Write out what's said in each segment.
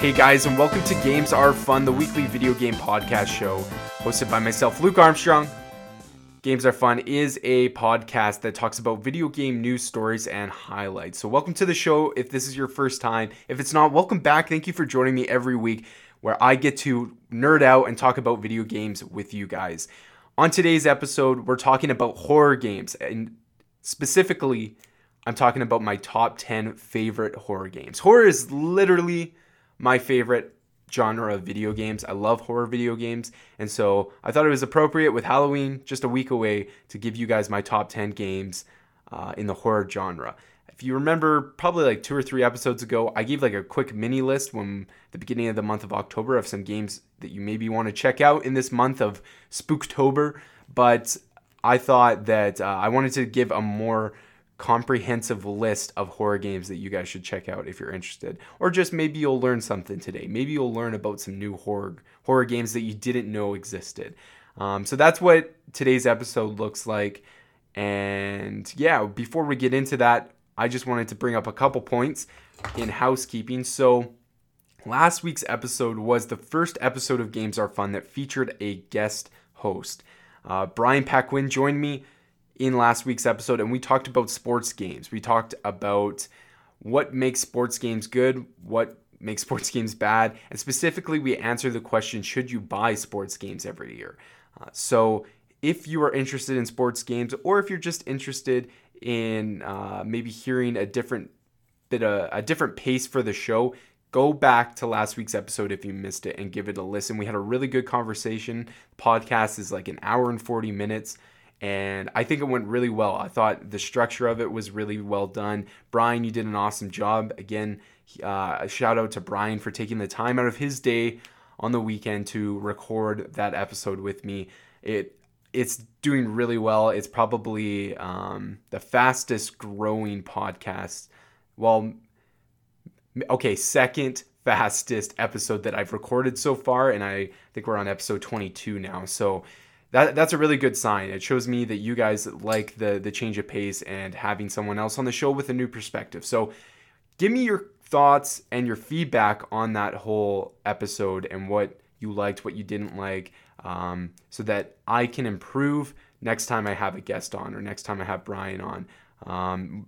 Hey guys, and welcome to Games Are Fun, the weekly video game podcast show hosted by myself, Luke Armstrong. Games Are Fun is a podcast that talks about video game news stories and highlights. So, welcome to the show if this is your first time. If it's not, welcome back. Thank you for joining me every week where I get to nerd out and talk about video games with you guys. On today's episode, we're talking about horror games, and specifically, I'm talking about my top 10 favorite horror games. Horror is literally my favorite genre of video games. I love horror video games. And so I thought it was appropriate with Halloween just a week away to give you guys my top 10 games uh, in the horror genre. If you remember, probably like two or three episodes ago, I gave like a quick mini list when the beginning of the month of October of some games that you maybe want to check out in this month of Spooktober. But I thought that uh, I wanted to give a more comprehensive list of horror games that you guys should check out if you're interested. Or just maybe you'll learn something today. Maybe you'll learn about some new horror horror games that you didn't know existed. Um, so that's what today's episode looks like. And yeah before we get into that i just wanted to bring up a couple points in housekeeping. So last week's episode was the first episode of games are fun that featured a guest host. Uh, brian paquin joined me in last week's episode, and we talked about sports games. We talked about what makes sports games good, what makes sports games bad, and specifically, we answered the question should you buy sports games every year? Uh, so, if you are interested in sports games, or if you're just interested in uh, maybe hearing a different bit of a different pace for the show, go back to last week's episode if you missed it and give it a listen. We had a really good conversation. podcast is like an hour and 40 minutes and I think it went really well. I thought the structure of it was really well done. Brian, you did an awesome job. Again, uh, a shout out to Brian for taking the time out of his day on the weekend to record that episode with me. It it's doing really well. It's probably um, the fastest growing podcast. Well, okay, second fastest episode that I've recorded so far, and I think we're on episode 22 now. So that that's a really good sign. It shows me that you guys like the the change of pace and having someone else on the show with a new perspective. So, give me your thoughts and your feedback on that whole episode and what you liked, what you didn't like, um, so that I can improve next time I have a guest on or next time I have Brian on. Um,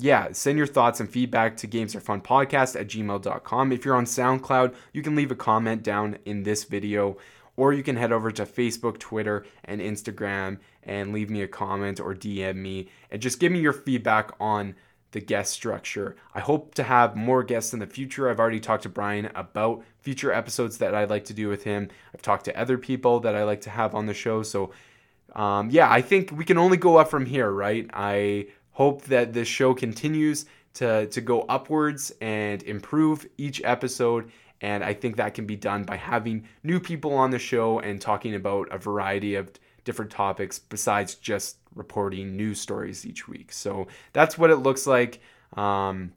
yeah, send your thoughts and feedback to gamesarefunpodcast at gmail.com. If you're on SoundCloud, you can leave a comment down in this video or you can head over to Facebook, Twitter, and Instagram and leave me a comment or DM me and just give me your feedback on the guest structure. I hope to have more guests in the future. I've already talked to Brian about future episodes that I'd like to do with him. I've talked to other people that I like to have on the show. So, um, yeah, I think we can only go up from here, right? I hope that this show continues to, to go upwards and improve each episode and I think that can be done by having new people on the show and talking about a variety of different topics besides just reporting news stories each week. So that's what it looks like. Um,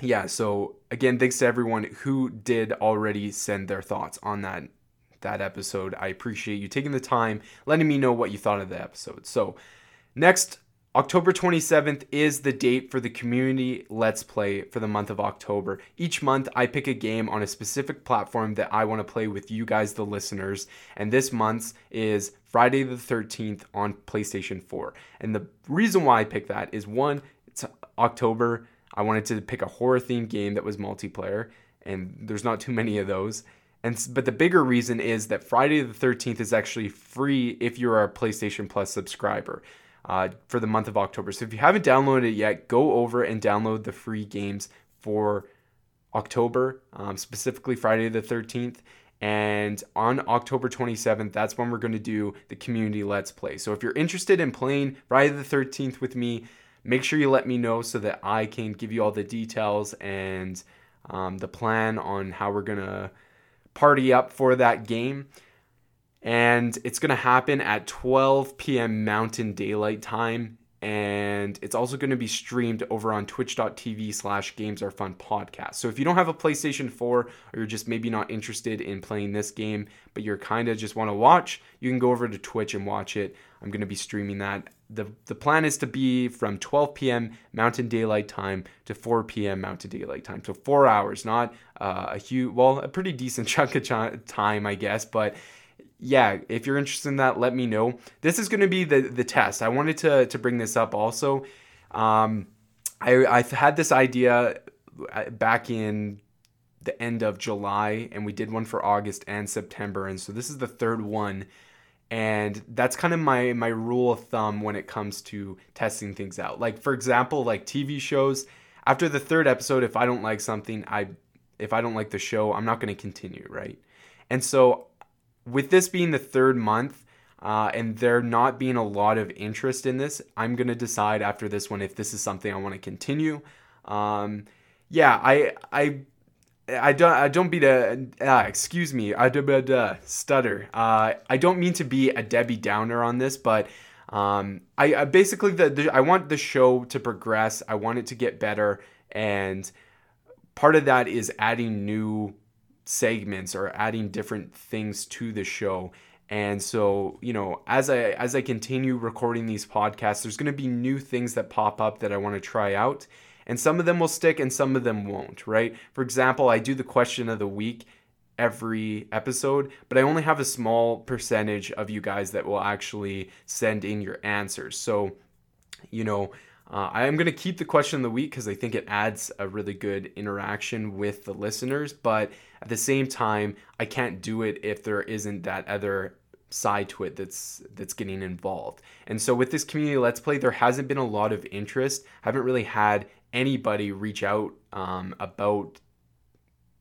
yeah, so again, thanks to everyone who did already send their thoughts on that that episode. I appreciate you taking the time, letting me know what you thought of the episode. So, next October 27th is the date for the community Let's Play for the month of October. Each month, I pick a game on a specific platform that I want to play with you guys, the listeners. And this month's is Friday the 13th on PlayStation 4. And the reason why I picked that is one, it's October. I wanted to pick a horror themed game that was multiplayer, and there's not too many of those. And, but the bigger reason is that Friday the 13th is actually free if you're a PlayStation Plus subscriber uh, for the month of October. So if you haven't downloaded it yet, go over and download the free games for October, um, specifically Friday the 13th. And on October 27th, that's when we're going to do the community Let's Play. So if you're interested in playing Friday the 13th with me, make sure you let me know so that I can give you all the details and um, the plan on how we're going to party up for that game and it's going to happen at 12 p.m. Mountain Daylight Time. and it's also going to be streamed over on twitch.tv slash games are fun podcast so if you don't have a playstation 4 or you're just maybe not interested in playing this game but you're kind of just want to watch you can go over to twitch and watch it i'm going to be streaming that the, the plan is to be from 12 p.m mountain daylight time to 4 p.m mountain daylight time so four hours not uh, a huge well a pretty decent chunk of ch- time i guess but yeah, if you're interested in that, let me know. This is going to be the the test. I wanted to to bring this up also. Um, I I had this idea uh, back in the end of July, and we did one for August and September, and so this is the third one. And that's kind of my my rule of thumb when it comes to testing things out. Like for example, like TV shows. After the third episode, if I don't like something, I if I don't like the show, I'm not going to continue, right? And so with this being the third month uh, and there not being a lot of interest in this, I'm going to decide after this one if this is something I want to continue. Um, yeah, I I I don't I don't be the uh, excuse me I stutter. Uh, I don't mean to be a Debbie Downer on this, but um, I, I basically the, the I want the show to progress. I want it to get better, and part of that is adding new segments or adding different things to the show. And so, you know, as I as I continue recording these podcasts, there's going to be new things that pop up that I want to try out. And some of them will stick and some of them won't, right? For example, I do the question of the week every episode, but I only have a small percentage of you guys that will actually send in your answers. So, you know, uh, I am going to keep the question of the week because I think it adds a really good interaction with the listeners. But at the same time, I can't do it if there isn't that other side to it that's that's getting involved. And so with this community let's play, there hasn't been a lot of interest. I haven't really had anybody reach out um, about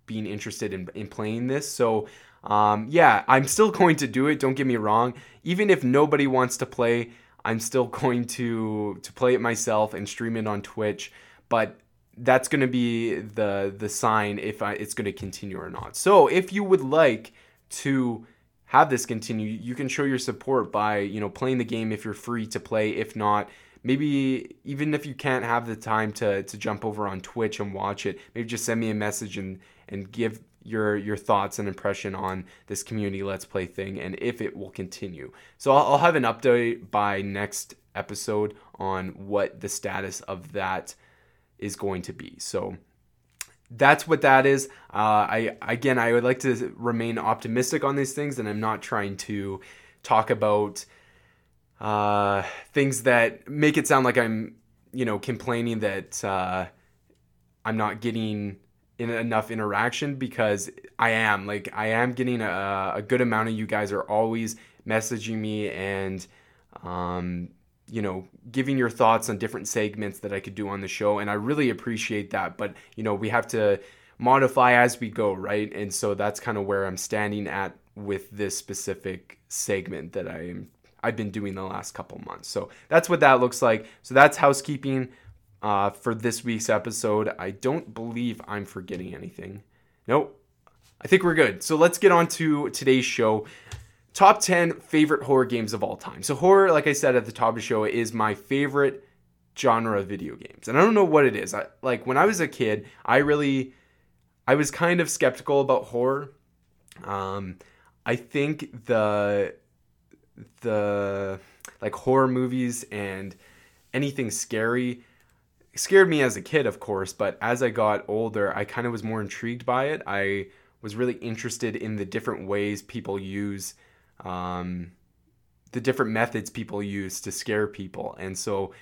being interested in, in playing this. So um, yeah, I'm still going to do it. Don't get me wrong. Even if nobody wants to play, I'm still going to to play it myself and stream it on Twitch, but that's going to be the the sign if I, it's going to continue or not. So if you would like to have this continue, you can show your support by you know playing the game if you're free to play. If not, maybe even if you can't have the time to to jump over on Twitch and watch it, maybe just send me a message and and give your your thoughts and impression on this community let's play thing and if it will continue. So I'll, I'll, have an update by next episode on what the status of that is going to be. So that's what that is. Uh, i again i would like to remain optimistic on these things and i'm not trying to talk about uh, things that make it sound like i'm you know complaining that uh, i'm not getting in enough interaction because I am like I am getting a, a good amount of you guys are always messaging me and um, you know giving your thoughts on different segments that I could do on the show and I really appreciate that but you know we have to modify as we go right? And so that's kind of where I'm standing at with this specific segment that I I've been doing the last couple months. So that's what that looks like. So that's housekeeping uh, for this week's episode. I don't believe I'm forgetting anything. Nope. I think we're good. So let's get on to today's show. Top 10 favorite horror games of all time. So, horror, like I said at the top of the show, is my favorite genre of video games. And I don't know what it is. I, like, when I was a kid, I really, I was kind of skeptical about horror. Um, I think the, the, like, horror movies and anything scary scared me as a kid, of course, but as I got older, I kind of was more intrigued by it. I was really interested in the different ways people use, um, the different methods people use to scare people. And so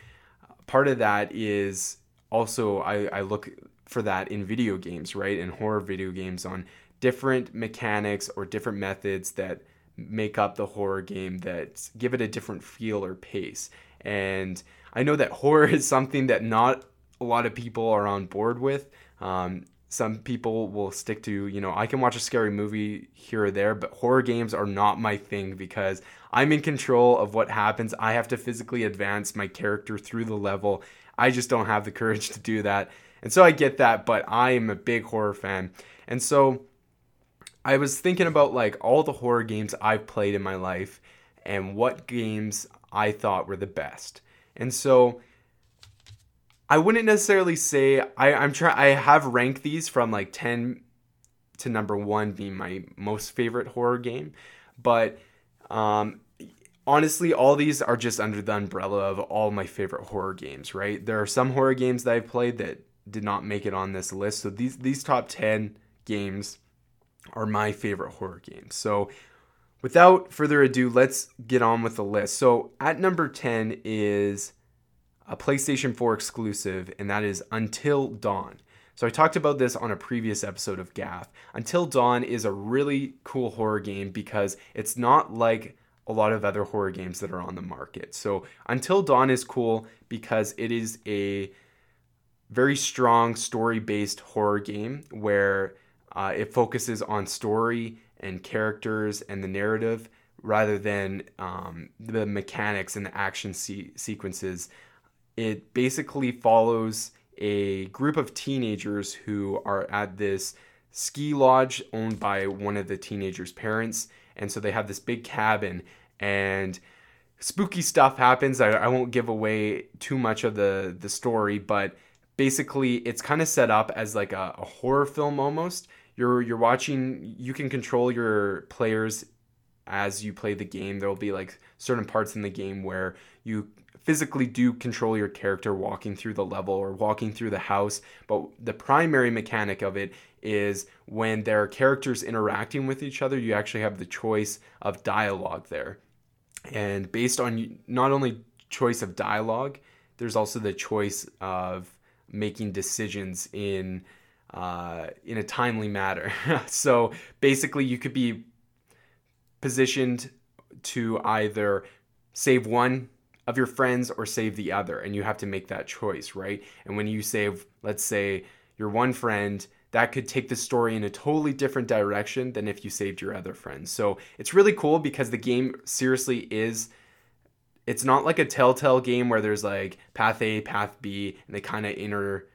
part of that is also, I, I look for that in video games, right? In horror video games on different mechanics or different methods that make up the horror game that give it a different feel or pace. And I know that horror is something that not a lot of people are on board with. Um, some people will stick to, you know, I can watch a scary movie here or there, but horror games are not my thing because I'm in control of what happens. I have to physically advance my character through the level. I just don't have the courage to do that. And so I get that, but I am a big horror fan. And so I was thinking about like all the horror games I've played in my life and what games I thought were the best. And so I wouldn't necessarily say I, I'm trying I have ranked these from like 10 to number one being my most favorite horror game. But um, honestly, all these are just under the umbrella of all my favorite horror games, right? There are some horror games that I've played that did not make it on this list. So these these top 10 games are my favorite horror games. So without further ado, let's get on with the list. So at number 10 is a PlayStation 4 exclusive, and that is Until Dawn. So I talked about this on a previous episode of Gaff. Until Dawn is a really cool horror game because it's not like a lot of other horror games that are on the market. So Until Dawn is cool because it is a very strong story-based horror game where uh, it focuses on story and characters and the narrative rather than um, the mechanics and the action se- sequences. It basically follows a group of teenagers who are at this ski lodge owned by one of the teenagers' parents. And so they have this big cabin and spooky stuff happens. I, I won't give away too much of the, the story, but basically it's kind of set up as like a, a horror film almost. You're you're watching you can control your players as you play the game. There will be like certain parts in the game where you physically do control your character walking through the level or walking through the house, but the primary mechanic of it is when there are characters interacting with each other, you actually have the choice of dialogue there. And based on not only choice of dialogue, there's also the choice of making decisions in uh, in a timely manner. so basically, you could be positioned to either save one of your friends or save the other and you have to make that choice right and when you save let's say your one friend that could take the story in a totally different direction than if you saved your other friends so it's really cool because the game seriously is it's not like a telltale game where there's like path a path b and they kind of inter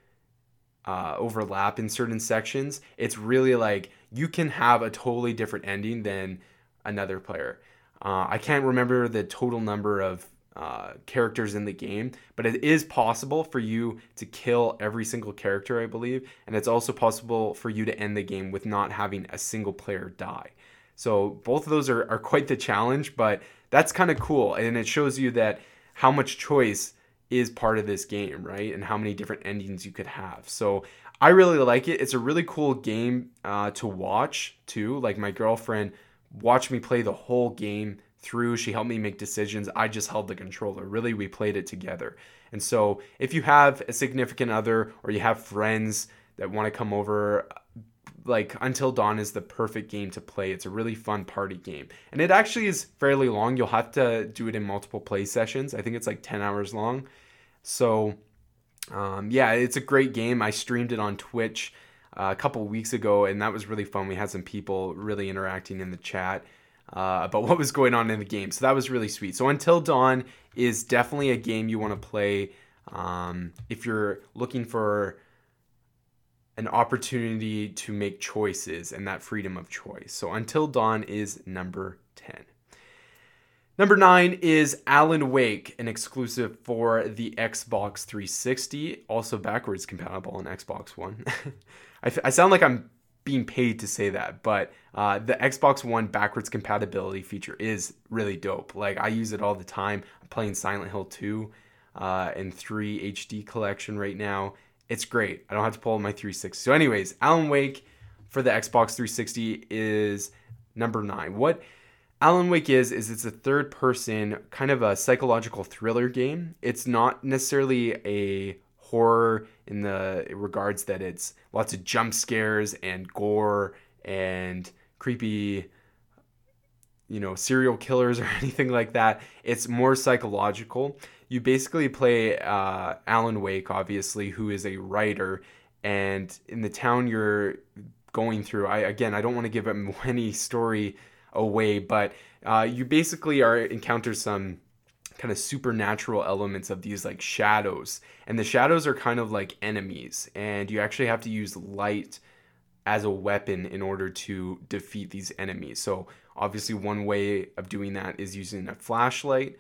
uh, overlap in certain sections it's really like you can have a totally different ending than another player uh, i can't remember the total number of uh, characters in the game, but it is possible for you to kill every single character, I believe, and it's also possible for you to end the game with not having a single player die. So both of those are, are quite the challenge, but that's kind of cool, and it shows you that how much choice is part of this game, right? And how many different endings you could have. So I really like it. It's a really cool game uh, to watch too. Like my girlfriend watched me play the whole game through. She helped me make decisions. I just held the controller. Really, we played it together. And so, if you have a significant other or you have friends that want to come over, like Until Dawn is the perfect game to play. It's a really fun party game. And it actually is fairly long. You'll have to do it in multiple play sessions. I think it's like 10 hours long. So, um, yeah, it's a great game. I streamed it on Twitch uh, a couple weeks ago, and that was really fun. We had some people really interacting in the chat uh, about what was going on in the game. So that was really sweet. So Until Dawn is definitely a game you want to play um, if you're looking for an opportunity to make choices and that freedom of choice. So Until Dawn is number 10. Number nine is Alan Wake, an exclusive for the Xbox 360, also backwards compatible on Xbox One. I, I sound like I'm being paid to say that, but uh, the Xbox One backwards compatibility feature is really dope. Like I use it all the time. I'm playing Silent Hill 2 uh, and 3 HD collection right now. It's great. I don't have to pull my 360. So, anyways, Alan Wake for the Xbox 360 is number nine. What Alan Wake is is it's a third person kind of a psychological thriller game. It's not necessarily a horror in the regards that it's lots of jump scares and gore and creepy you know serial killers or anything like that it's more psychological you basically play uh, alan wake obviously who is a writer and in the town you're going through i again i don't want to give any story away but uh, you basically are encounter some kind of supernatural elements of these like shadows. And the shadows are kind of like enemies, and you actually have to use light as a weapon in order to defeat these enemies. So, obviously, one way of doing that is using a flashlight.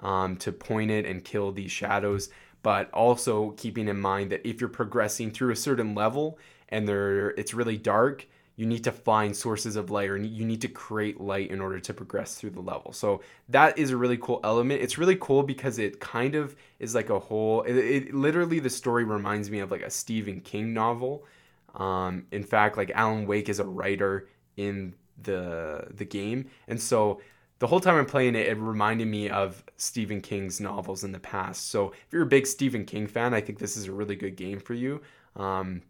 Um, to point it and kill these shadows, but also keeping in mind that if you're progressing through a certain level and there it's really dark, you need to find sources of light or you need to create light in order to progress through the level. So that is a really cool element. It's really cool because it kind of is like a whole. It, it literally the story reminds me of like a Stephen King novel. Um, in fact, like Alan Wake is a writer in the the game, and so the whole time I'm playing it, it reminded me of Stephen King's novels in the past. So if you're a big Stephen King fan, I think this is a really good game for you. Um,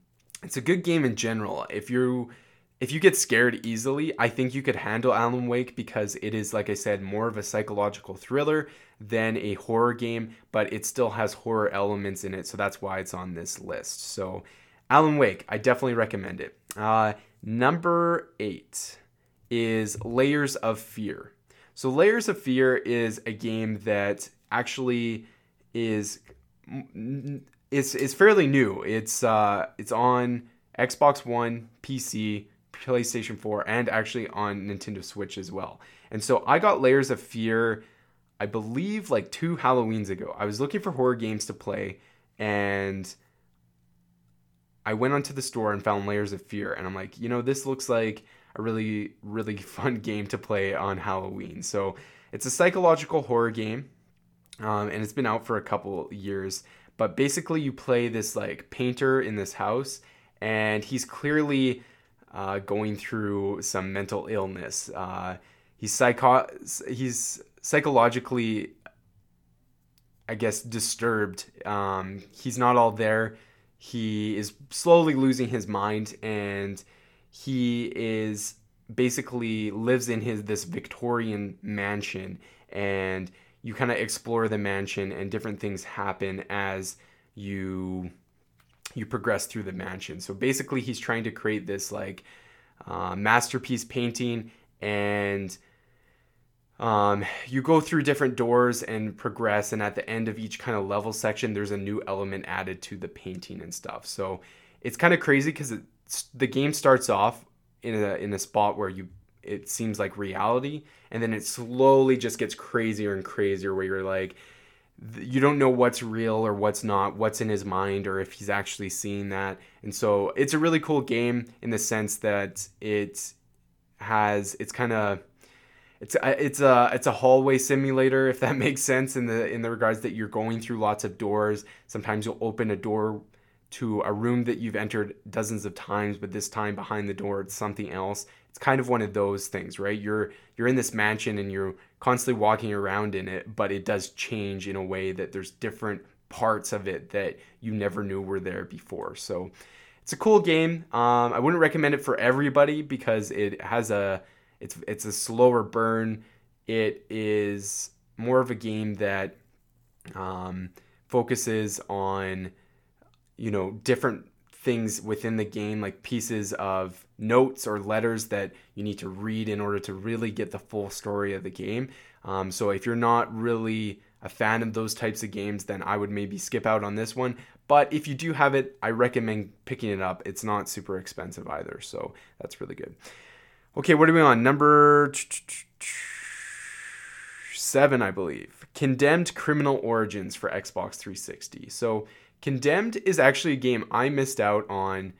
it's a good game in general. If you if you get scared easily, I think you could handle Alan Wake because it is, like I said, more of a psychological thriller than a horror game, but it still has horror elements in it, so that's why it's on this list. So, Alan Wake, I definitely recommend it. Uh, number eight is Layers of Fear. So Layers of Fear is a game that actually is is is fairly new. It's uh it's on Xbox One, PC, PlayStation 4, and actually on Nintendo Switch as well. And so I got Layers of Fear, I believe like two Halloweens ago. I was looking for horror games to play and I went onto the store and found Layers of Fear and I'm like, you know, this looks like a really, really fun game to play on Halloween. So it's a psychological horror game, um, and it's been out for a couple years. But basically, you play this like painter in this house, and he's clearly uh, going through some mental illness. Uh, he's psycho he's psychologically, I guess, disturbed. Um, he's not all there. He is slowly losing his mind, and he is basically lives in his this Victorian mansion and you kind of explore the mansion and different things happen as you you progress through the mansion. So basically he's trying to create this like uh, masterpiece painting and um, you go through different doors and progress and at the end of each kind of level section there's a new element added to the painting and stuff so it's kind of crazy because the game starts off in a in a spot where you it seems like reality and then it slowly just gets crazier and crazier where you're like you don't know what's real or what's not what's in his mind or if he's actually seeing that. And so it's a really cool game in the sense that it has it's kind of it's a, it's a it's a hallway simulator if that makes sense in the in the regards that you're going through lots of doors. Sometimes you'll open a door to a room that you've entered dozens of times, but this time behind the door it's something else. It's kind of one of those things, right? You're you're in this mansion and you're constantly walking around in it, but it does change in a way that there's different parts of it that you never knew were there before. So it's a cool game. Um, I wouldn't recommend it for everybody because it has a it's it's a slower burn. It is more of a game that um, focuses on you know different things within the game like pieces of notes or letters that you need to read in order to really get the full story of the game. Um, so if you're not really a fan of those types of games then i would maybe skip out on this one. But if you do have it i recommend picking it up. It's not super expensive either so that's really good. Okay what are we on? Number seven i believe. Condemned criminal origins for xbox 360 so Condemned is actually a game I missed out on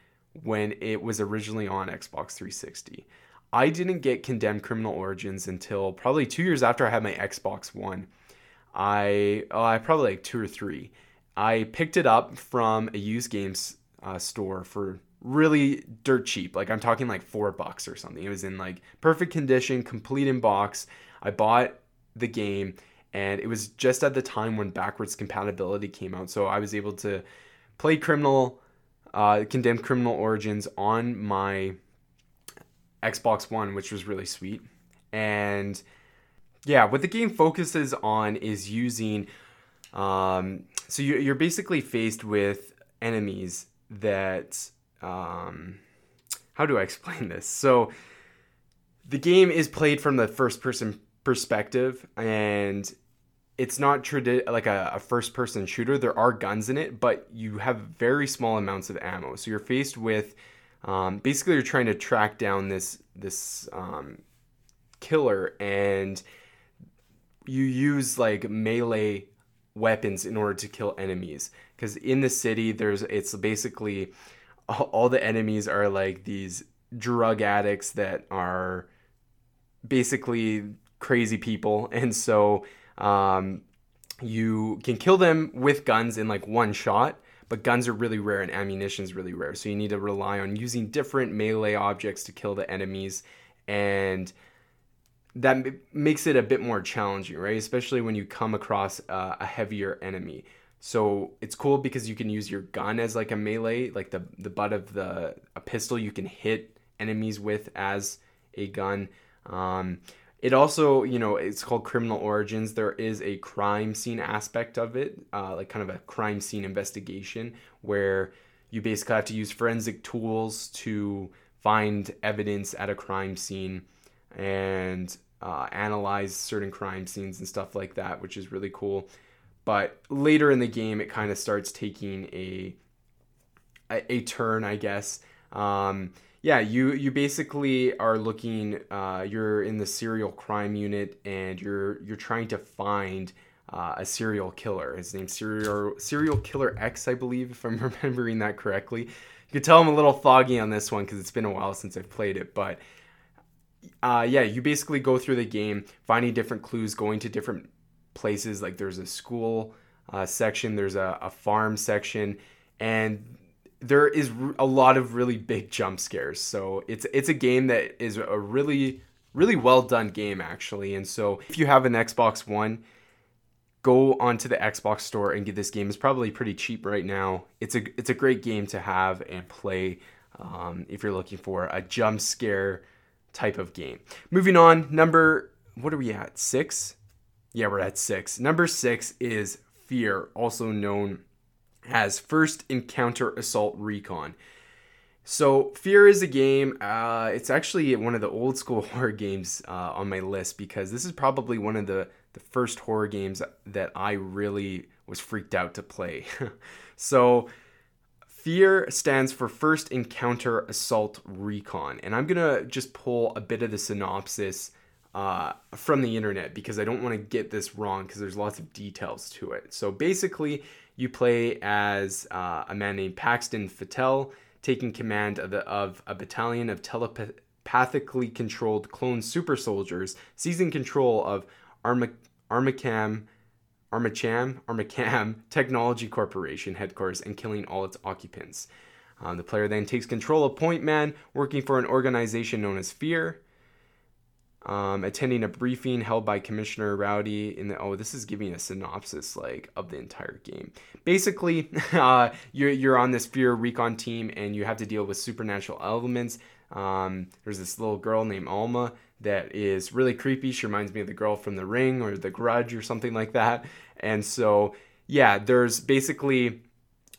when it was originally on Xbox 360. I didn't get Condemned Criminal Origins until probably two years after I had my Xbox One. I oh, I probably like two or three. I picked it up from a used games uh, store for really dirt cheap. Like I'm talking like four bucks or something. It was in like perfect condition, complete in box. I bought the game and it was just at the time when backwards compatibility came out. So i was able to play criminal uh, condemned criminal origins on my xbox one which was really sweet. And yeah what the game focuses on is using um, so you're basically faced with enemies that um, how do i explain this? So the game is played from the first person perspective and it's not tradi- like a, a first person shooter. There are guns in it but you have very small amounts of ammo. So you're faced with um, basically you're trying to track down this this um, killer and you use like melee weapons in order to kill enemies. Because in the city there's it's basically all the enemies are like these drug addicts that are basically crazy people. And so um, you can kill them with guns in like one shot but guns are really rare and ammunition is really rare. So you need to rely on using different melee objects to kill the enemies. And that makes it a bit more challenging right? Especially when you come across uh, a heavier enemy. So it's cool because you can use your gun as like a melee like the the butt of the a pistol you can hit enemies with as a gun. Um, it also, you know, it's called Criminal Origins. There is a crime scene aspect of it, uh, like kind of a crime scene investigation, where you basically have to use forensic tools to find evidence at a crime scene and uh, analyze certain crime scenes and stuff like that, which is really cool. But later in the game, it kind of starts taking a, a, a turn, I guess. Um, yeah, you you basically are looking. Uh, you're in the serial crime unit, and you're you're trying to find uh, a serial killer. His name's serial serial killer X, I believe, if I'm remembering that correctly. You could tell I'm a little foggy on this one because it's been a while since I've played it, but uh, yeah, you basically go through the game, finding different clues, going to different places. Like there's a school uh, section, there's a, a farm section, and there is a lot of really big jump scares. So it's it's a game that is a really really well done game actually. And so if you have an Xbox One, go onto the Xbox store and get this game. It's probably pretty cheap right now. It's a it's a great game to have and play um, if you're looking for a jump scare type of game. Moving on, number what are we at? Six? Yeah, we're at six. Number six is Fear, also known has First Encounter Assault Recon. So, Fear is a game. Uh, it's actually one of the old school horror games uh, on my list because this is probably one of the, the first horror games that I really was freaked out to play. so, Fear stands for First Encounter Assault Recon. And I'm going to just pull a bit of the synopsis uh, from the internet because I don't want to get this wrong because there's lots of details to it. So, basically, you play as uh, a man named Paxton Fettel, taking command of, the, of a battalion of telepathically controlled clone super soldiers, seizing control of Arma- Armacam, Armacham, Armacam Technology Corporation headquarters and killing all its occupants. Um, the player then takes control of Point Man, working for an organization known as Fear um, attending a briefing held by Commissioner Rowdy in the oh this is giving a synopsis like of the entire game. Basically, uh, you're you're on this Fear Recon team and you have to deal with supernatural elements. Um, there's this little girl named Alma that is really creepy. She reminds me of the girl from The Ring or The Grudge or something like that. And so yeah, there's basically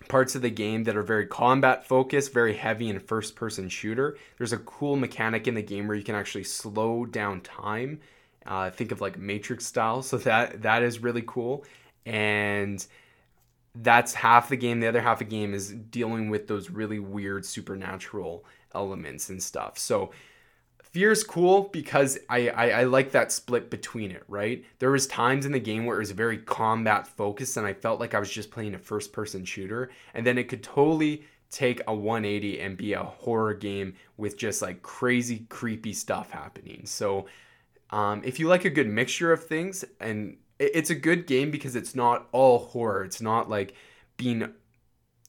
parts of the game that are very combat focused, very heavy in first person shooter. There's a cool mechanic in the game where you can actually slow down time. Uh, think of like Matrix style. So that that is really cool. And that's half the game. The other half of the game is dealing with those really weird supernatural elements and stuff. So Fear is cool because I, I, I like that split between it, right? There was times in the game where it was very combat focused and I felt like I was just playing a first person shooter, and then it could totally take a 180 and be a horror game with just like crazy creepy stuff happening. So um, if you like a good mixture of things, and it's a good game because it's not all horror. It's not like being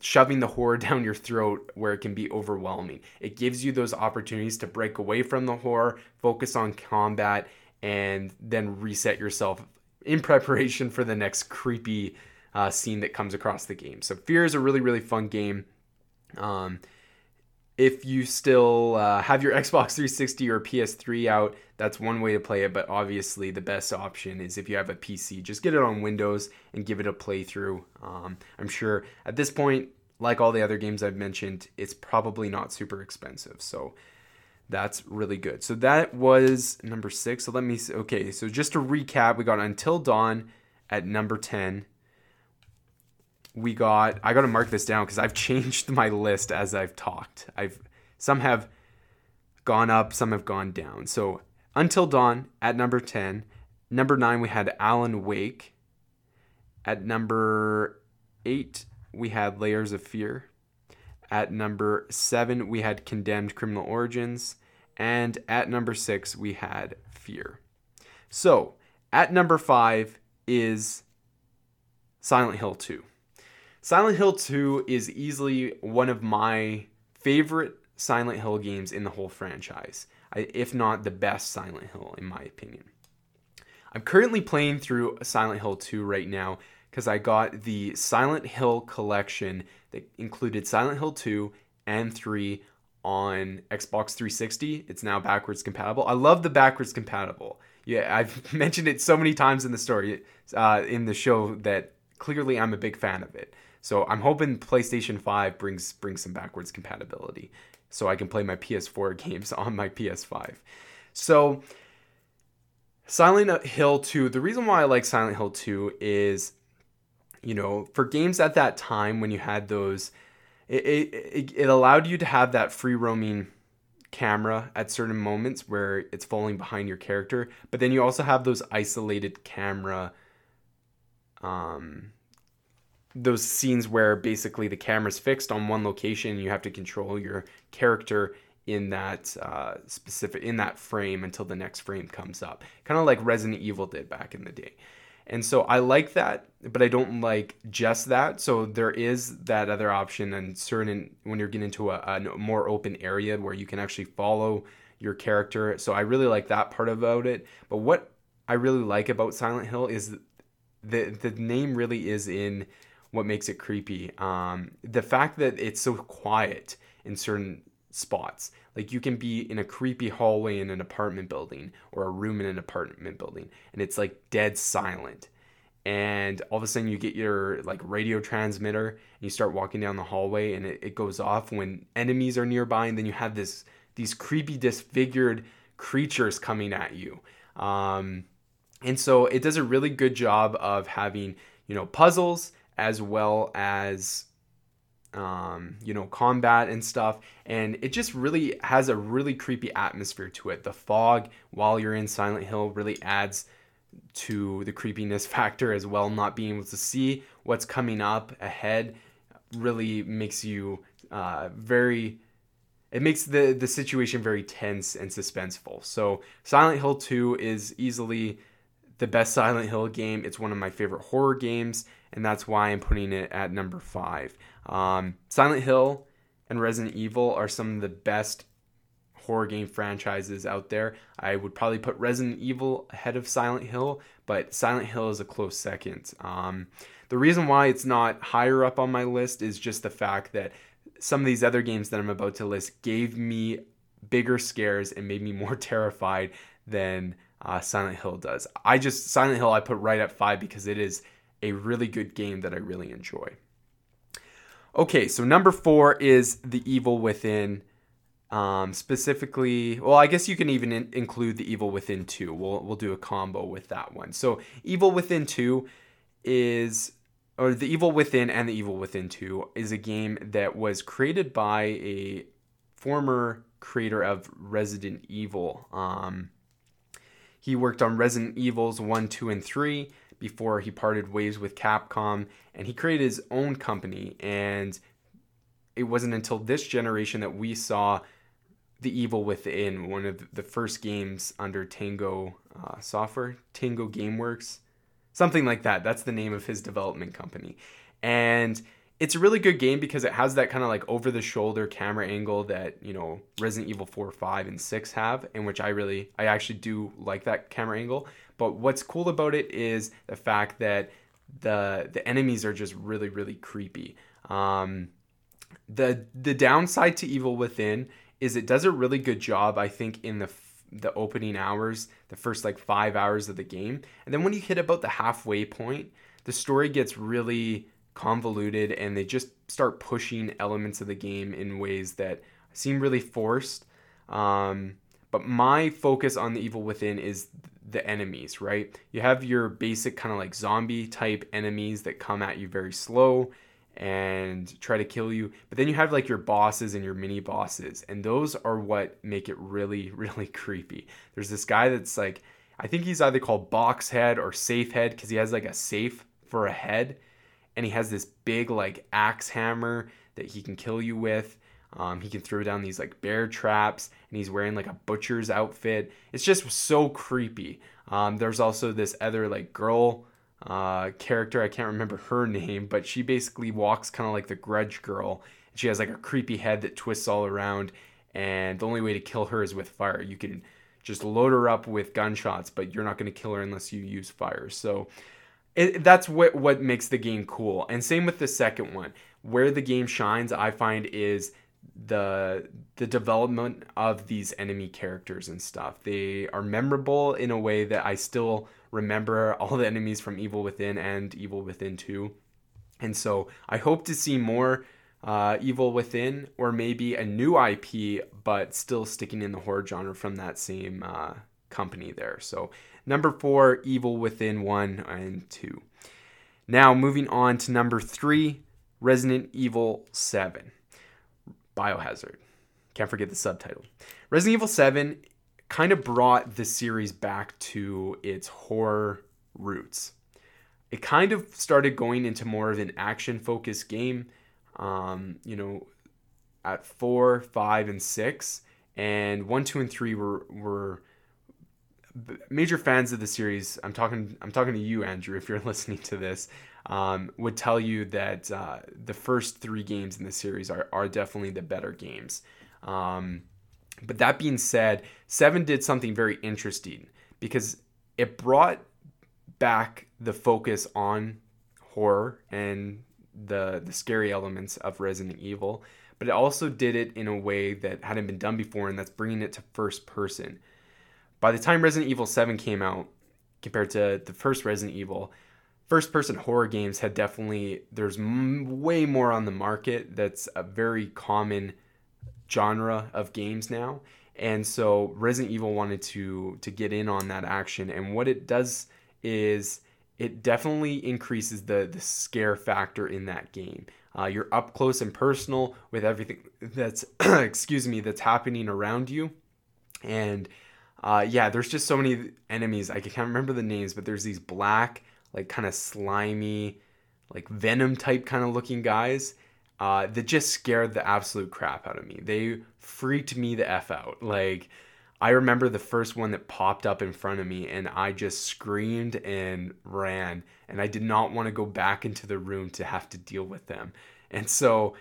shoving the horror down your throat where it can be overwhelming. It gives you those opportunities to break away from the horror, focus on combat, and then reset yourself in preparation for the next creepy uh, scene that comes across the game. So, Fear is a really, really fun game. Um, if you still uh, have your Xbox 360 or PS3 out, that's one way to play it. But obviously, the best option is if you have a PC, just get it on Windows and give it a playthrough. Um, I'm sure at this point, like all the other games I've mentioned, it's probably not super expensive. So that's really good. So that was number six. So let me, okay, so just to recap, we got Until Dawn at number 10 we got I got to mark this down because I've changed my list as I've talked. I've some have gone up, some have gone down. So Until Dawn at number 10, number nine, we had Alan Wake. At number eight, we had Layers of Fear. At number seven, we had Condemned Criminal Origins. And at number six, we had Fear. So, at number five is Silent Hill 2. Silent Hill 2 is easily one of my favorite Silent Hill games in the whole franchise, if not the best Silent Hill, in my opinion. I'm currently playing through Silent Hill 2 right now because I got the Silent Hill collection that included Silent Hill 2 and 3 on Xbox 360. It's now backwards compatible. I love the backwards compatible. Yeah, I've mentioned it so many times in the story, uh, in the show, that clearly I'm a big fan of it. So I'm hoping PlayStation 5 brings brings some backwards compatibility, so I can play my PS4 games on my PS5. So Silent Hill 2, the reason why I like Silent Hill 2 is, you know, for games at that time when you had those, it, it, it allowed you to have that free roaming camera at certain moments where it's falling behind your character, but then you also have those isolated camera, um, those scenes where basically the camera's fixed on one location you have to control your character in that uh, specific in that frame until the next frame comes up. Kind of like resident evil did back in the day. And so i like that but i don't like just that. So there is that other option and certain when you're getting into a, a more open area where you can actually follow your character. So i really like that part about it. But what i really like about silent hill is the the name really is in what makes it creepy um, the fact that it's so quiet in certain spots. Like you can be in a creepy hallway in an apartment building or a room in an apartment building and it's like dead silent. And all of a sudden you get your like radio transmitter and you start walking down the hallway and it, it goes off when enemies are nearby and then you have this these creepy disfigured creatures coming at you. Um, and so it does a really good job of having, you know, puzzles as well as um, you know, combat and stuff. And it just really has a really creepy atmosphere to it. The fog while you're in Silent Hill really adds to the creepiness factor as well. Not being able to see what's coming up ahead really makes you uh, very. It makes the the situation very tense and suspenseful. So Silent Hill 2 is easily the best Silent Hill game. It's one of my favorite horror games, and that's why I'm putting it at number five. Um, Silent Hill and Resident Evil are some of the best horror game franchises out there. I would probably put Resident Evil ahead of Silent Hill, but Silent Hill is a close second. Um, the reason why it's not higher up on my list is just the fact that some of these other games that I'm about to list gave me bigger scares and made me more terrified than uh, Silent Hill does. I just Silent Hill I put right at five because it is a really good game that I really enjoy. Okay, so number four is The Evil Within. Um, specifically, well, I guess you can even in- include The Evil Within 2. We'll, we'll do a combo with that one. So, Evil Within 2 is, or The Evil Within and The Evil Within 2 is a game that was created by a former creator of Resident Evil. Um, he worked on Resident Evils 1, 2, and 3 before he parted ways with Capcom and he created his own company and it wasn't until this generation that we saw the evil within one of the first games under tango uh, software tango gameworks something like that. That's the name of his development company. And it's a really good game because it has that kind of like over the shoulder camera angle that you know resident evil 4 5 and 6 have and which i really i actually do like that camera angle but what's cool about it is the fact that the the enemies are just really really creepy. Um, the the downside to Evil Within is it does a really good job, I think, in the the opening hours, the first like five hours of the game, and then when you hit about the halfway point, the story gets really convoluted, and they just start pushing elements of the game in ways that seem really forced. Um, but my focus on the Evil Within is the enemies, right? You have your basic kind of like zombie type enemies that come at you very slow and try to kill you. But then you have like your bosses and your mini bosses, and those are what make it really, really creepy. There's this guy that's like, I think he's either called Box Head or Safe Head because he has like a safe for a head, and he has this big like axe hammer that he can kill you with. Um, he can throw down these like bear traps, and he's wearing like a butcher's outfit. It's just so creepy. Um, there's also this other like girl uh, character. I can't remember her name, but she basically walks kind of like the Grudge Girl. She has like a creepy head that twists all around, and the only way to kill her is with fire. You can just load her up with gunshots, but you're not going to kill her unless you use fire. So it, that's what what makes the game cool. And same with the second one. Where the game shines, I find is the the development of these enemy characters and stuff. They are memorable in a way that I still remember all the enemies from Evil Within and Evil Within 2. And so I hope to see more uh, Evil Within or maybe a new IP, but still sticking in the horror genre from that same uh, company there. So number four, Evil Within 1 and 2. Now moving on to number three, Resident Evil 7. Biohazard. Can't forget the subtitle. Resident Evil 7 kind of brought the series back to its horror roots. It kind of started going into more of an action focused game, um, you know, at four, five, and six. And one, two, and three were, were major fans of the series. I'm talking, I'm talking to you, Andrew, if you're listening to this um, would tell you that uh, the first three games in the series are, are definitely the better games. Um, but that being said, Seven did something very interesting because it brought back the focus on horror and the the scary elements of Resident Evil, but it also did it in a way that hadn't been done before, and that's bringing it to first person. By the time Resident Evil 7 came out, compared to the first Resident Evil, first person horror games had definitely there's m- way more on the market that's a very common genre of games now. And so Resident Evil wanted to to get in on that action. And what it does is it definitely increases the the scare factor in that game. Uh, you're up close and personal with everything that's excuse me that's happening around you. And uh, yeah there's just so many enemies i can't remember the names but there's these black like kind of slimy, like venom type kind of looking guys uh, that just scared the absolute crap out of me. They freaked me the f out. Like I remember the first one that popped up in front of me, and I just screamed and ran, and I did not want to go back into the room to have to deal with them. And so,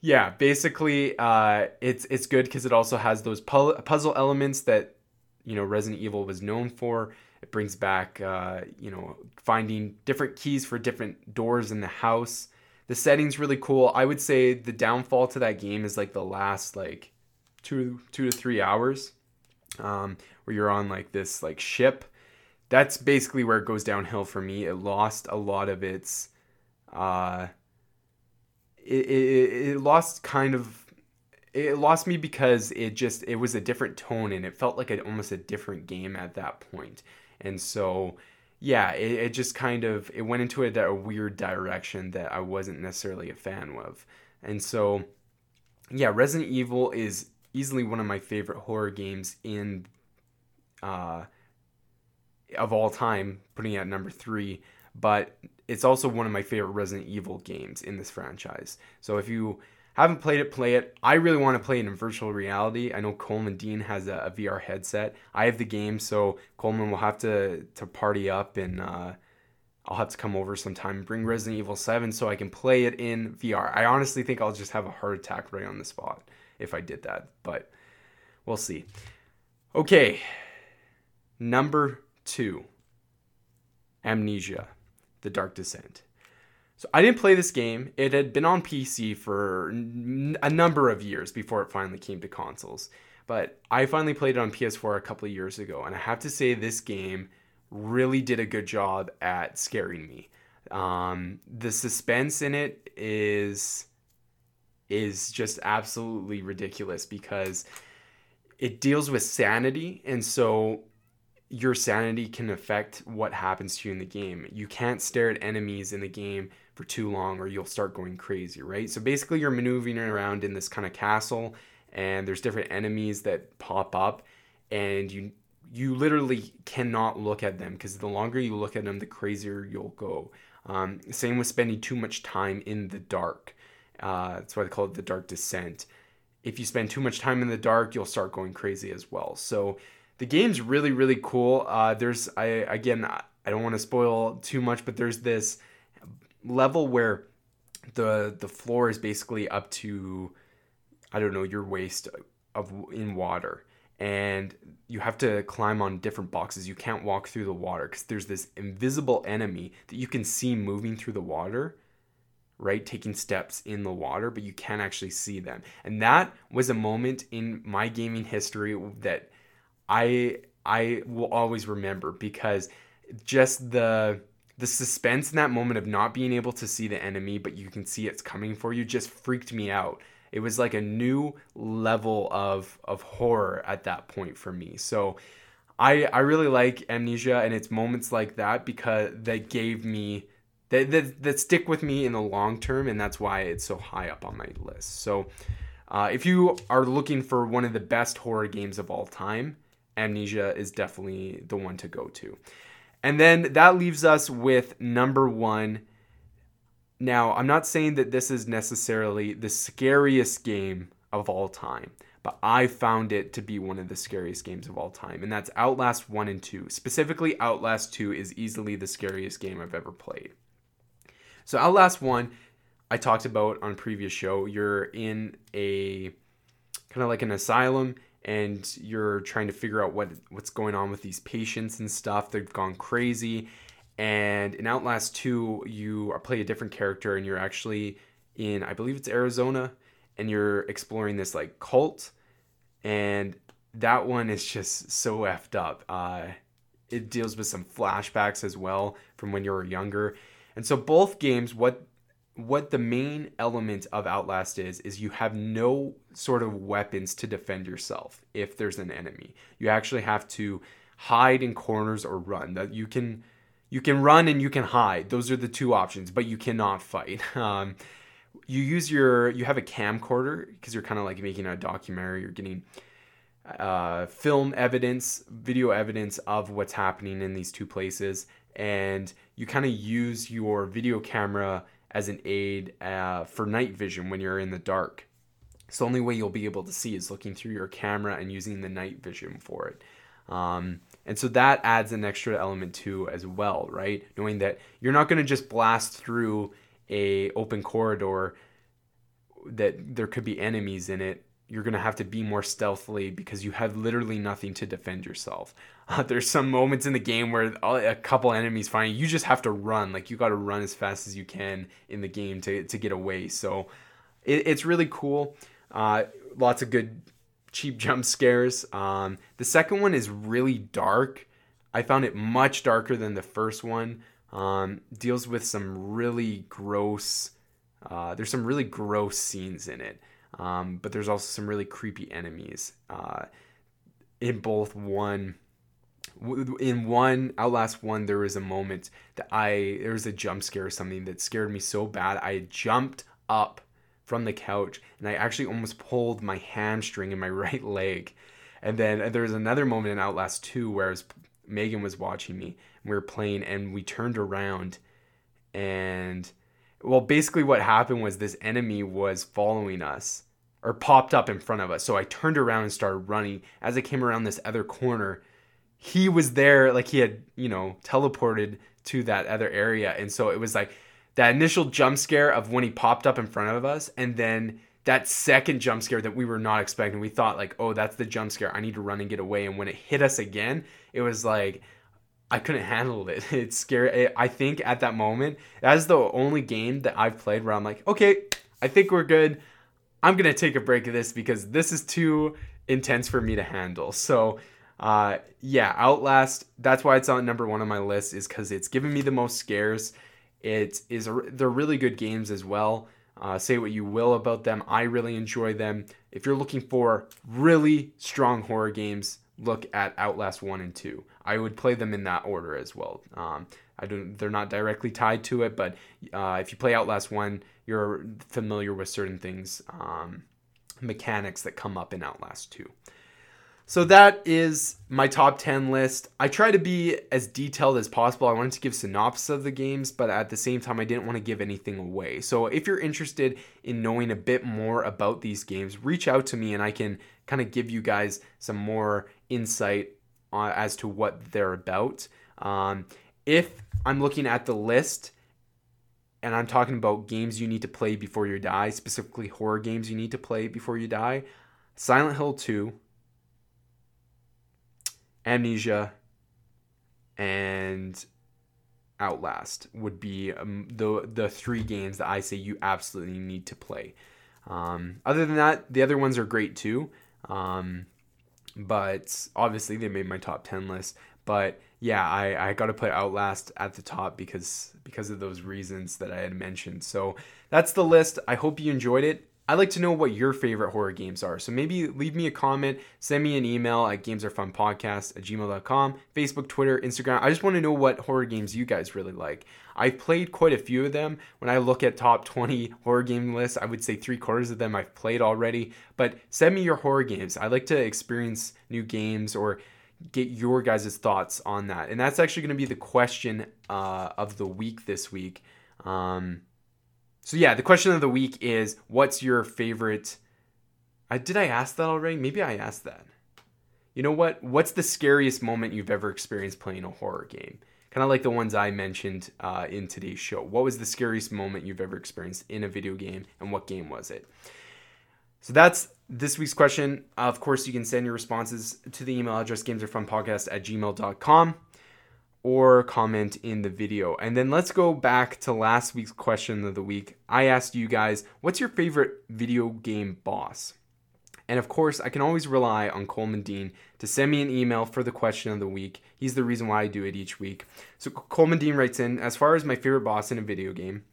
yeah, basically, uh, it's it's good because it also has those puzzle elements that you know Resident Evil was known for. It brings back, uh, you know, finding different keys for different doors in the house. The setting's really cool. I would say the downfall to that game is like the last like two two to three hours, um, where you're on like this like ship. That's basically where it goes downhill for me. It lost a lot of its, uh, it, it, it lost kind of it lost me because it just it was a different tone and it felt like a, almost a different game at that point. And so yeah it, it just kind of it went into a, a weird direction that i wasn't necessarily a fan of. And so yeah resident evil is easily one of my favorite horror games in uh of all time putting it at number three but it's also one of my favorite resident evil games in this franchise. So if you haven't played it, play it. I really want to play it in virtual reality. I know Coleman Dean has a, a VR headset. I have the game, so Coleman will have to to party up and uh, I'll have to come over sometime and bring Resident Evil 7 so I can play it in VR. I honestly think I'll just have a heart attack right on the spot if I did that, but we'll see. Okay, number two Amnesia, The Dark Descent. So I didn't play this game. It had been on PC for a number of years before it finally came to consoles. But I finally played it on PS4 a couple of years ago, and I have to say this game really did a good job at scaring me. Um, the suspense in it is is just absolutely ridiculous because it deals with sanity, and so your sanity can affect what happens to you in the game. You can't stare at enemies in the game for too long or you'll start going crazy, right? So basically, you're maneuvering around in this kind of castle, and there's different enemies that pop up, and you you literally cannot look at them because the longer you look at them, the crazier you'll go. Um, same with spending too much time in the dark. Uh, that's why they call it the dark descent. If you spend too much time in the dark, you'll start going crazy as well. So the game's really really cool. Uh, there's I again I don't want to spoil too much, but there's this level where the the floor is basically up to I don't know your waist of in water and you have to climb on different boxes. You can't walk through the water because there's this invisible enemy that you can see moving through the water, right? Taking steps in the water, but you can't actually see them. And that was a moment in my gaming history that I I will always remember because just the the suspense in that moment of not being able to see the enemy, but you can see it's coming for you, just freaked me out. It was like a new level of of horror at that point for me. So I I really like Amnesia and it's moments like that because that gave me that, that, that stick with me in the long term and that's why it's so high up on my list. So uh, if you are looking for one of the best horror games of all time, Amnesia is definitely the one to go to. And then that leaves us with number one. Now, I'm not saying that this is necessarily the scariest game of all time, but I found it to be one of the scariest games of all time, and that's Outlast 1 and 2. Specifically, Outlast 2 is easily the scariest game I've ever played. So, Outlast 1, I talked about on previous show. You're in a kind of like an asylum and you're trying to figure out what what's going on with these patients and stuff. They've gone crazy. And in Outlast 2, you play a different character and you're actually in I believe it's Arizona and you're exploring this like cult and that one is just so effed up. Uh, it deals with some flashbacks as well from when you were younger. And so both games, what what the main element of Outlast is is you have no sort of weapons to defend yourself if there's an enemy. You actually have to hide in corners or run. That you can you can run and you can hide. Those are the two options, but you cannot fight. Um, you use your you have a camcorder because you're kind of like making a documentary. You're getting uh, film evidence, video evidence of what's happening in these two places, and you kind of use your video camera as an aid uh, for night vision when you're in the dark. So the only way you'll be able to see is looking through your camera and using the night vision for it. Um, and so that adds an extra element too as well, right? Knowing that you're not going to just blast through a open corridor that there could be enemies in it you're going to have to be more stealthily because you have literally nothing to defend yourself. Uh, there's some moments in the game where a couple enemies find you, you just have to run. Like you got to run as fast as you can in the game to, to get away. So it, it's really cool. Uh, lots of good cheap jump scares. Um, the second one is really dark. I found it much darker than the first one. Um, deals with some really gross. Uh, there's some really gross scenes in it. Um, but there's also some really creepy enemies. Uh, in both one, in one Outlast one, there was a moment that I there was a jump scare or something that scared me so bad I jumped up from the couch and I actually almost pulled my hamstring in my right leg. And then there was another moment in Outlast 2 where was, Megan was watching me and we were playing and we turned around and well basically what happened was this enemy was following us or popped up in front of us so i turned around and started running as i came around this other corner he was there like he had you know teleported to that other area and so it was like that initial jump scare of when he popped up in front of us and then that second jump scare that we were not expecting we thought like oh that's the jump scare i need to run and get away and when it hit us again it was like I couldn't handle it. It's scary. I think at that moment, that's the only game that I've played where I'm like, okay, I think we're good. I'm gonna take a break of this because this is too intense for me to handle. So, uh, yeah, Outlast. That's why it's on number one on my list is because it's given me the most scares. It is a, they're really good games as well. Uh, say what you will about them. I really enjoy them. If you're looking for really strong horror games, look at Outlast 1 and 2. I would play them in that order as well. Um, I don't, they're not directly tied to it, but uh, if you play Outlast 1, you're familiar with certain things, um, mechanics that come up in Outlast 2. So that is my top 10 list. I try to be as detailed as possible. I wanted to give synopsis of the games, but at the same time I didn't want to give anything away. So if you're interested in knowing a bit more about these games, reach out to me and I can kind of give you guys some more insight as to what they're about. Um, if I'm looking at the list and I'm talking about games you need to play before you die, specifically horror games you need to play before you die, Silent Hill 2, Amnesia, and Outlast would be um, the the three games that I say you absolutely need to play. Um, other than that, the other ones are great too. Um, but obviously they made my top 10 list. But yeah, I, I got to put Outlast at the top because because of those reasons that I had mentioned. So that's the list. I hope you enjoyed it. I'd like to know what your favorite horror games are. So maybe leave me a comment, send me an email at gamesarefunpodcast at gmail.com, Facebook, Twitter, Instagram. I just want to know what horror games you guys really like. I've played quite a few of them. When I look at top 20 horror game lists, I would say three quarters of them I've played already. But send me your horror games. I like to experience new games or get your guys' thoughts on that. And that's actually going to be the question uh, of the week this week. Um, so yeah, the question of the week is what's your favorite I did I ask that already? Maybe I asked that. You know what? What's the scariest moment you've ever experienced playing a horror game? Kind of like the ones I mentioned uh, in today's show. What was the scariest moment you've ever experienced in a video game, and what game was it? So that's this week's question. Of course, you can send your responses to the email address gamesarefunpodcast at gmail.com or comment in the video. And then let's go back to last week's question of the week. I asked you guys, what's your favorite video game boss? And of course, I can always rely on Coleman Dean to send me an email for the question of the week. He's the reason why I do it each week. So Coleman Dean writes in, as far as my favorite boss in a video game,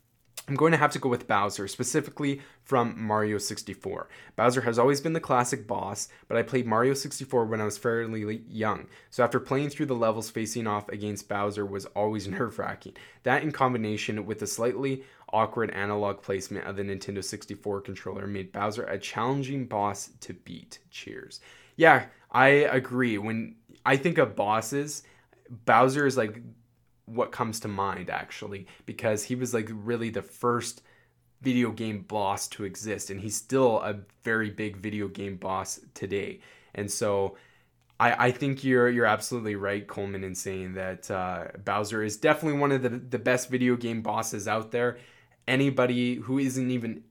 I'm going to have to go with Bowser, specifically from Mario 64. Bowser has always been the classic boss, but I played Mario 64 when I was fairly young, so after playing through the levels facing off against Bowser was always nerve wracking. That, in combination with the slightly awkward analog placement of the Nintendo 64 controller, made Bowser a challenging boss to beat. Cheers. Yeah, I agree. When I think of bosses, Bowser is like what comes to mind actually because he was like really the first video game boss to exist and he's still a very big video game boss today. And so I, I think you're you're absolutely right Coleman in saying that uh, Bowser is definitely one of the, the best video game bosses out there. Anybody who isn't even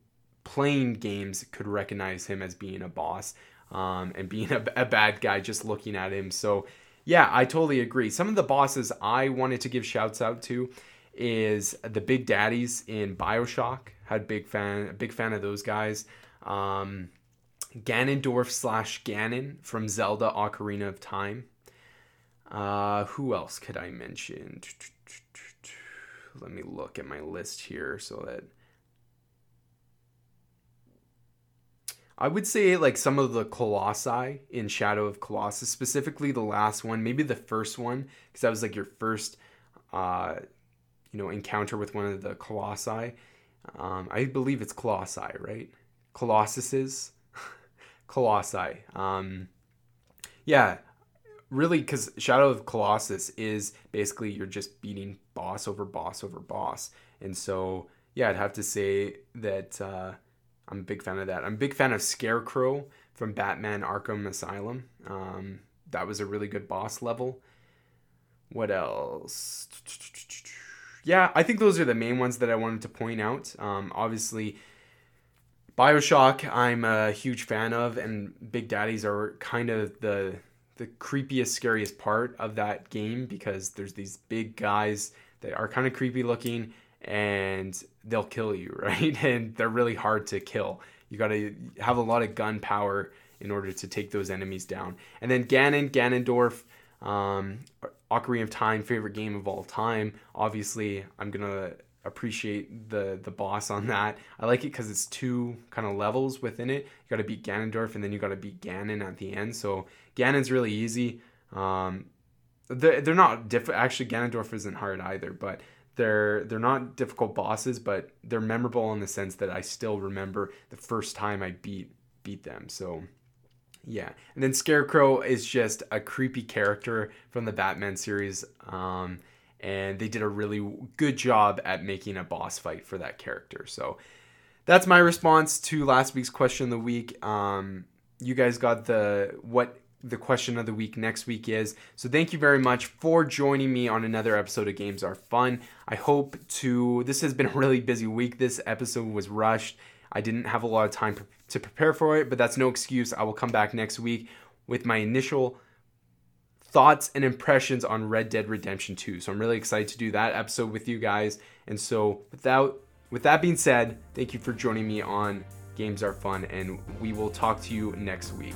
playing games could recognize him as being a boss um, and being a, a bad guy just looking at him. So yeah, I totally agree. Some of the bosses I wanted to give shouts out to is the Big Daddies in Bioshock. Had big fan, big fan of those guys. Um, Ganondorf slash Ganon from Zelda Ocarina of Time. Uh, who else could I mention? Let me look at my list here so that I would say like some of the colossi in Shadow of Colossus, specifically the last one, maybe the first one, because that was like your first, uh, you know, encounter with one of the colossi. Um, I believe it's colossi, right? Colossuses, colossi. Um, yeah, really, because Shadow of Colossus is basically you're just beating boss over boss over boss, and so yeah, I'd have to say that. Uh, I'm a big fan of that. I'm a big fan of Scarecrow from Batman Arkham Asylum. Um, that was a really good boss level. What else? Yeah, I think those are the main ones that I wanted to point out. Um, obviously, Bioshock, I'm a huge fan of, and Big Daddies are kind of the the creepiest, scariest part of that game because there's these big guys that are kind of creepy looking and they'll kill you, right? And they're really hard to kill. You got to have a lot of gun power in order to take those enemies down. And then Ganon, Ganondorf, um, Ocarina of Time, favorite game of all time. Obviously, I'm gonna appreciate the the boss on that. I like it because it's two kind of levels within it. You got to beat Ganondorf, and then you got to beat Ganon at the end. So Ganon's really easy. Um, they're, they're not different. Actually, Ganondorf isn't hard either, but they're they're not difficult bosses, but they're memorable in the sense that I still remember the first time I beat beat them. So Yeah, and then Scarecrow is just a creepy character from the Batman series, um, and they did a really good job at making a boss fight for that character. So that's my response to last week's question of the week. Um, you guys got the what the question of the week next week is. So thank you very much for joining me on another episode of Games Are Fun. I hope to. This has been a really busy week. This episode was rushed. I didn't have a lot of time to prepare for it, but that's no excuse. I will come back next week with my initial thoughts and impressions on Red Dead Redemption 2. So I'm really excited to do that episode with you guys. And so without with that being said, thank you for joining me on Games Are Fun and we will talk to you next week.